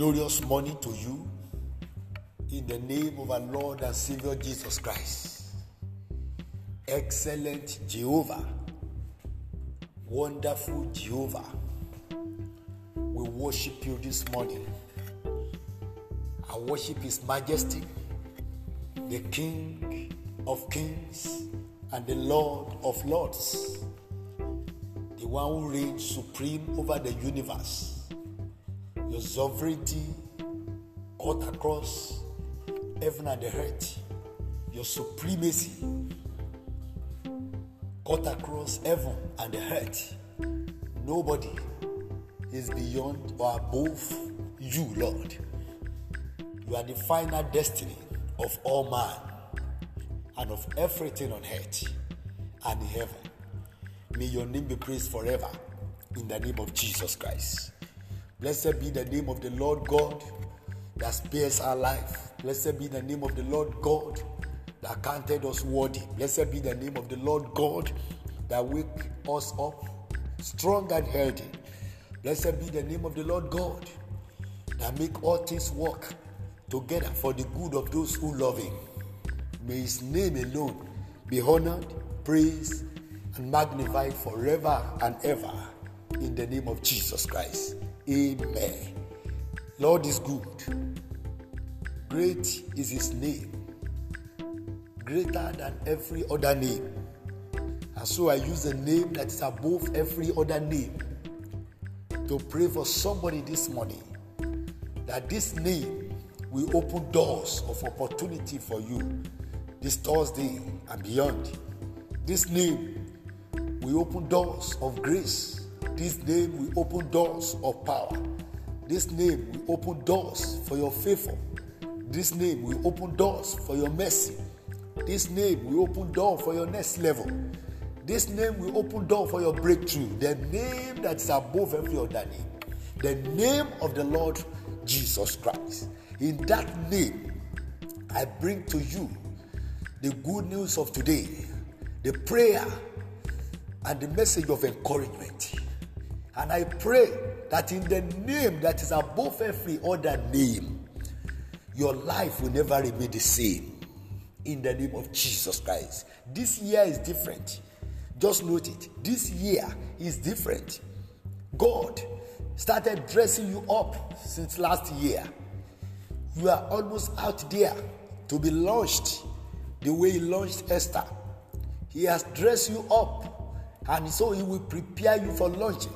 glorious morning to you in the name of our Lord and Savior Jesus Christ. Excellent Jehovah, wonderful Jehovah, we worship you this morning. I worship His Majesty, the King of Kings and the Lord of Lords, the one who reigns supreme over the universe. Your sovereignty cut across heaven and the earth. Your supremacy cut across heaven and the earth. Nobody is beyond or above you, Lord. You are the final destiny of all man and of everything on earth and in heaven. May your name be praised forever in the name of Jesus Christ. Blessed be the name of the Lord God that spares our life. Blessed be the name of the Lord God that counted us worthy. Blessed be the name of the Lord God that wake us up strong and healthy. Blessed be the name of the Lord God that make all things work together for the good of those who love him. May his name alone be honored, praised, and magnified forever and ever in the name of Jesus Christ. Amen. Lord is good. Great is his name. Greater than every other name. And so I use the name that is above every other name to pray for somebody this morning that this name will open doors of opportunity for you this Thursday and beyond. This name will open doors of grace. This name will open doors of power. This name will open doors for your favor. This name will open doors for your mercy. This name will open door for your next level. This name will open door for your breakthrough. The name that is above every other name. The name of the Lord Jesus Christ. In that name, I bring to you the good news of today, the prayer and the message of encouragement. And I pray that in the name that is above every other name, your life will never remain the same. In the name of Jesus Christ. This year is different. Just note it. This year is different. God started dressing you up since last year. You are almost out there to be launched the way He launched Esther. He has dressed you up, and so He will prepare you for launching,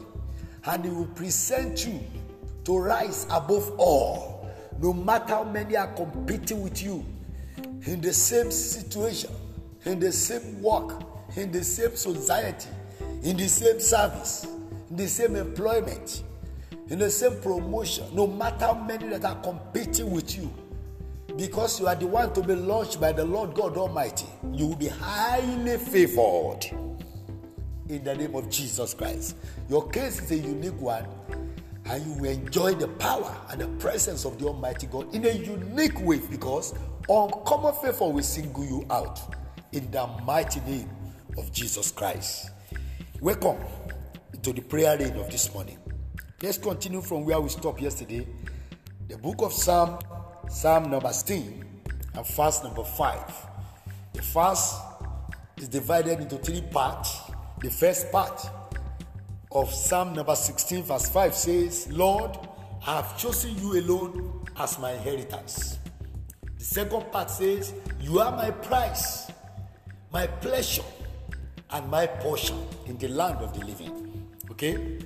and He will present you to rise above all, no matter how many are competing with you in the same situation, in the same work, in the same society, in the same service, in the same employment, in the same promotion, no matter how many that are competing with you, because you are the one to be launched by the Lord God Almighty, you will be highly favored in the name of Jesus Christ. Your case is a unique one, and you will enjoy the power and the presence of the Almighty God in a unique way because uncommon favor will single you out in the mighty name of Jesus Christ. Welcome to the prayer reign of this morning. Let's continue from where we stopped yesterday. The book of Psalm, Psalm number 16, and verse number 5. The verse is divided into three parts. The first part of Psalm number 16, verse 5 says, Lord, I have chosen you alone as my inheritance. The second part says, You are my prize, my pleasure, and my portion in the land of the living. Okay?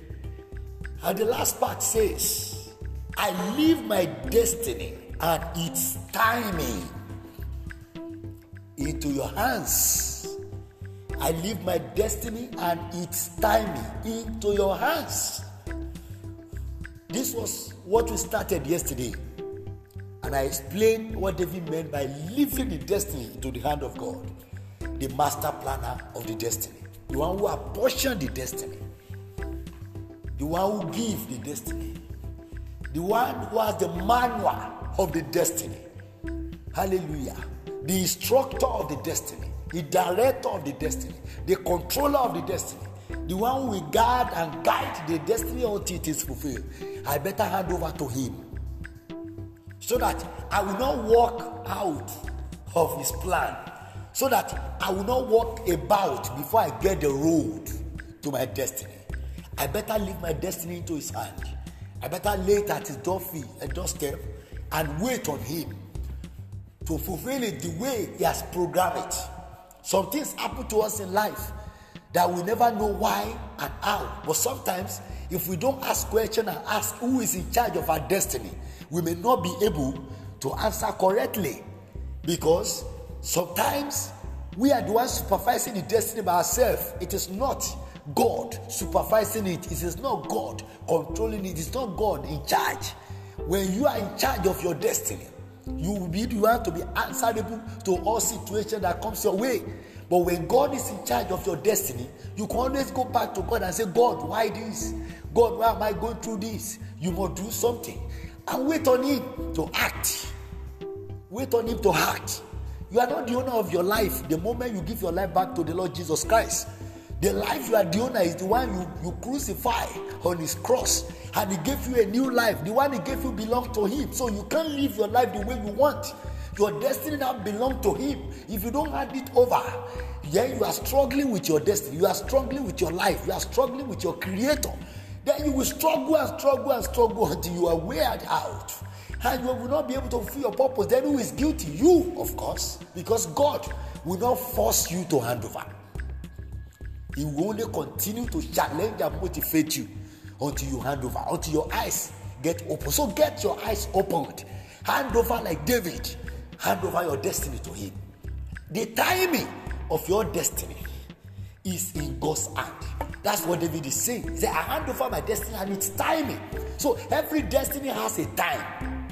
And the last part says, I leave my destiny and its timing into your hands. I leave my destiny and its timing into your hands. This was what we started yesterday. And I explained what David meant by leaving the destiny into the hand of God, the master planner of the destiny, the one who apportioned the destiny, the one who gives the destiny, the one who has the manual of the destiny. Hallelujah. The instructor of the destiny, the director of the destiny, the controller of the destiny, the one who will guard and guide the destiny until it is fulfilled. I better hand over to him so that I will not walk out of his plan, so that I will not walk about before I get the road to my destiny. I better leave my destiny into his hand. I better lay it at his a doorstep, and wait on him to fulfill it the way he has programmed it. Some things happen to us in life that we never know why and how. But sometimes, if we don't ask questions and ask who is in charge of our destiny, we may not be able to answer correctly because sometimes we are the ones supervising the destiny by ourselves. It is not God supervising it. It is not God controlling it. It's not God in charge. When you are in charge of your destiny, you will be the one to be answerable to all situations that comes your way. But when God is in charge of your destiny, you can always go back to God and say, God, why this? God, why am I going through this? You must do something. And wait on Him to act. Wait on Him to act. You are not the owner of your life the moment you give your life back to the Lord Jesus Christ. The life you are the owner is the one you, you crucify on his cross. And he gave you a new life. The one he gave you belongs to him. So you can't live your life the way you want. Your destiny now belongs to him. If you don't hand it over, then you are struggling with your destiny. You are struggling with your life. You are struggling with your creator. Then you will struggle and struggle and struggle until you are weared out. And you will not be able to fulfill your purpose. Then who is guilty? You, of course. Because God will not force you to hand over. He will only continue to challenge and motivate you until you hand over, until your eyes get open. So get your eyes opened. Hand over like David. Hand over your destiny to him. The timing of your destiny is in God's hand. That's what David is saying. He said, I hand over my destiny and it's timing. So every destiny has a time.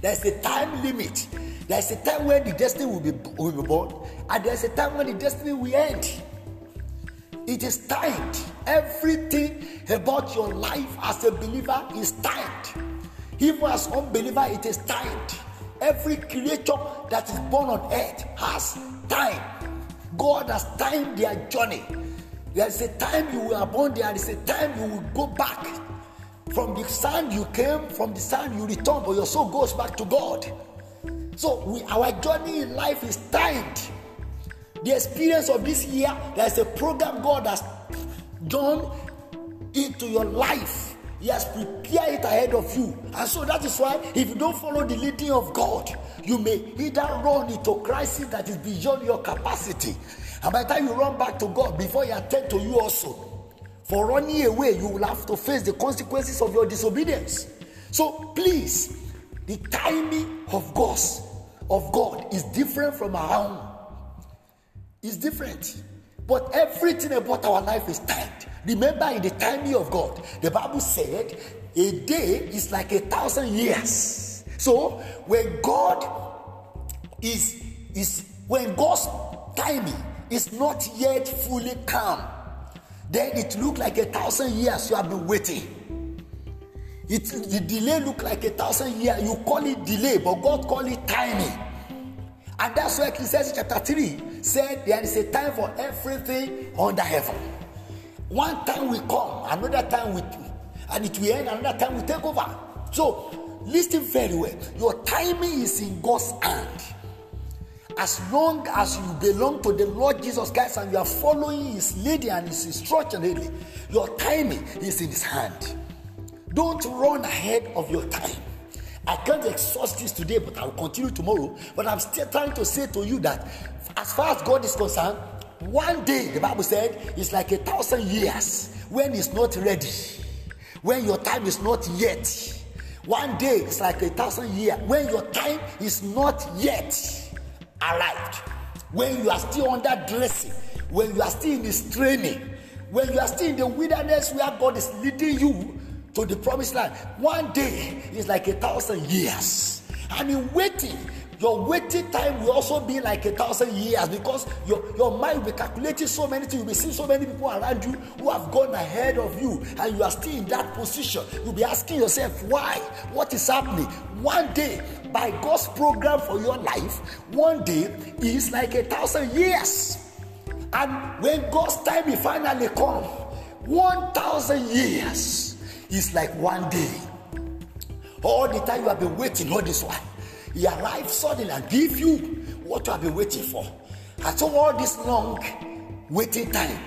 There's a time limit. There's a time when the destiny will be, will be born, and there's a time when the destiny will end. It is timed. Everything about your life as a believer is timed. Even as unbeliever, it is timed. Every creature that is born on earth has time. God has timed their journey. There is a time you were born, there is a time you will go back. From the sand you came, from the sand you return, but your soul goes back to God. So we, our journey in life is timed. The experience of this year, there's a program God has done into your life. He has prepared it ahead of you. And so that is why, if you don't follow the leading of God, you may either run into crisis that is beyond your capacity. And by the time you run back to God, before He attend to you also, for running away, you will have to face the consequences of your disobedience. So please, the timing of God, of God is different from our own is different. But everything about our life is timed. Remember, in the timing of God, the Bible said a day is like a thousand years. So when God is is when God's timing is not yet fully come, then it look like a thousand years you have been waiting. It the delay look like a thousand years. You call it delay, but God call it timing. And that's why Ecclesiastes chapter 3 said there is a time for everything under heaven. One time we come, another time we and it will end, another time we take over. So listen very well. Your timing is in God's hand. As long as you belong to the Lord Jesus Christ and you are following his leading and his instruction your timing is in his hand. Don't run ahead of your time. I can't exhaust this today, but I will continue tomorrow. But I'm still trying to say to you that as far as God is concerned, one day, the Bible said, is like a thousand years when it's not ready, when your time is not yet. One day is like a thousand years when your time is not yet arrived, when you are still under dressing, when you are still in this training, when you are still in the wilderness where God is leading you to the promised land. One day is like a thousand years. And in waiting, your waiting time will also be like a thousand years because your, your mind will be calculating so many things. You'll be seeing so many people around you who have gone ahead of you, and you are still in that position. You'll be asking yourself, why? What is happening? One day, by God's program for your life, one day is like a thousand years. And when God's time will finally come, 1,000 years is like one day. All the time you have been waiting all this while, He arrives suddenly and give you what you have been waiting for. And so all this long waiting time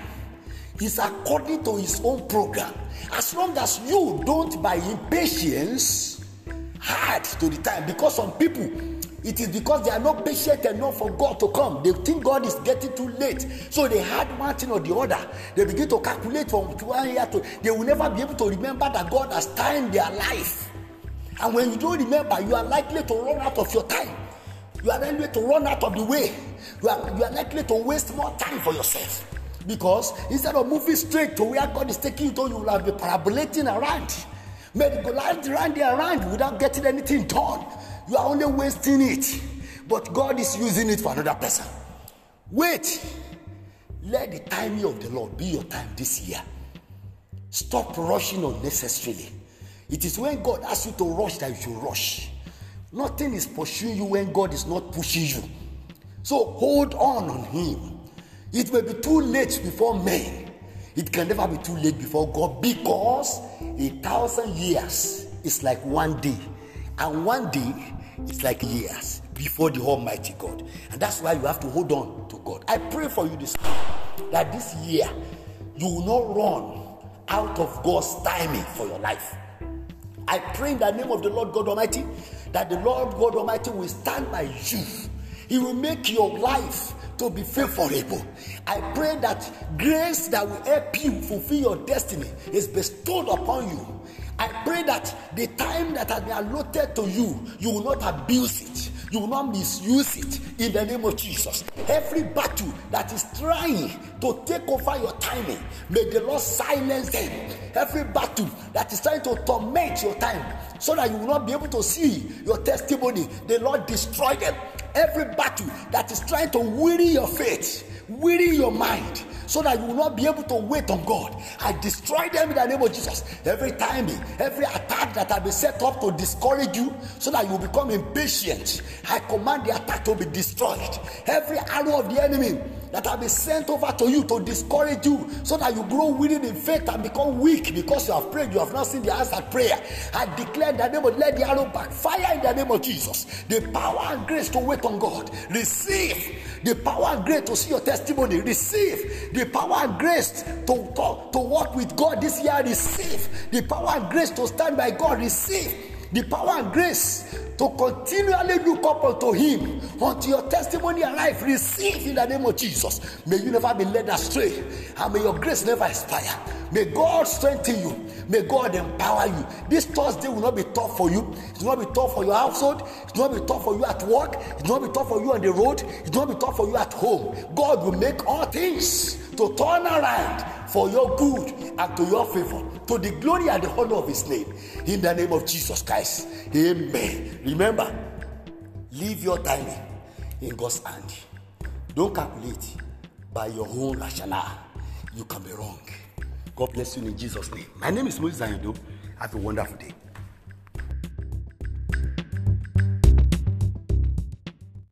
is according to His own program. As long as you don't, by impatience, hard to the time, because some people it is because they are not patient enough for God to come. They think God is getting too late. So they had one thing or the other. They begin to calculate from one year to they will never be able to remember that God has timed their life. And when you don't remember, you are likely to run out of your time. You are likely to run out of the way. You are, you are likely to waste more time for yourself. Because instead of moving straight to where God is taking you to, you will have been parabolating around. Maybe go around and around without getting anything done. You are only wasting it. But God is using it for another person. Wait. Let the timing of the Lord be your time this year. Stop rushing unnecessarily. It is when God asks you to rush that you should rush. Nothing is pursuing you when God is not pushing you. So hold on on Him. It may be too late before men. It can never be too late before God because a thousand years is like one day, and one day is like years before the Almighty God. And that's why you have to hold on to God. I pray for you this morning that this year you will not run out of God's timing for your life. I pray in the name of the Lord God Almighty that the Lord God Almighty will stand by you. He will make your life to be favorable. I pray that grace that will help you fulfill your destiny is bestowed upon you. I pray that the time that has been allotted to you, you will not abuse it. You will not misuse it in the name of Jesus. Every battle that is trying to take over your timing, may the Lord silence them. Every battle that is trying to torment your time so that you will not be able to see your testimony, the Lord destroy them. Every battle that is trying to weary your faith, weary your mind, so that you will not be able to wait on God. I destroy them in the name of Jesus. Every time, every attack that has been set up to discourage you, so that you become impatient, I command the attack to be destroyed. Every arrow of the enemy that have been sent over to you to discourage you so that you grow weary in faith and become weak because you have prayed, you have not seen the answered prayer. I declare in the name of let the arrow backfire in the name of Jesus. The power and grace to wait on God. Receive the power and grace to see your testimony. Receive the power and grace to, to, to walk with God this year. Receive the power and grace to stand by God. Receive the power and grace to continually look up unto Him until your testimony and life receive in the name of Jesus. May you never be led astray, and may your grace never expire. May God strengthen you. May God empower you. This Thursday will not be tough for you. It will not be tough for your household. It will not be tough for you at work. It will not be tough for you on the road. It will not be tough for you at home. God will make all things to turn around for your good and to your favor, to the glory and the honor of His name. In the name of Jesus Christ. Amen. Remember, leave your timing in God's hand. Don't calculate by your own rationale. You can be wrong. God bless you in Jesus' name. My name is Moses Ayando. Have a wonderful day.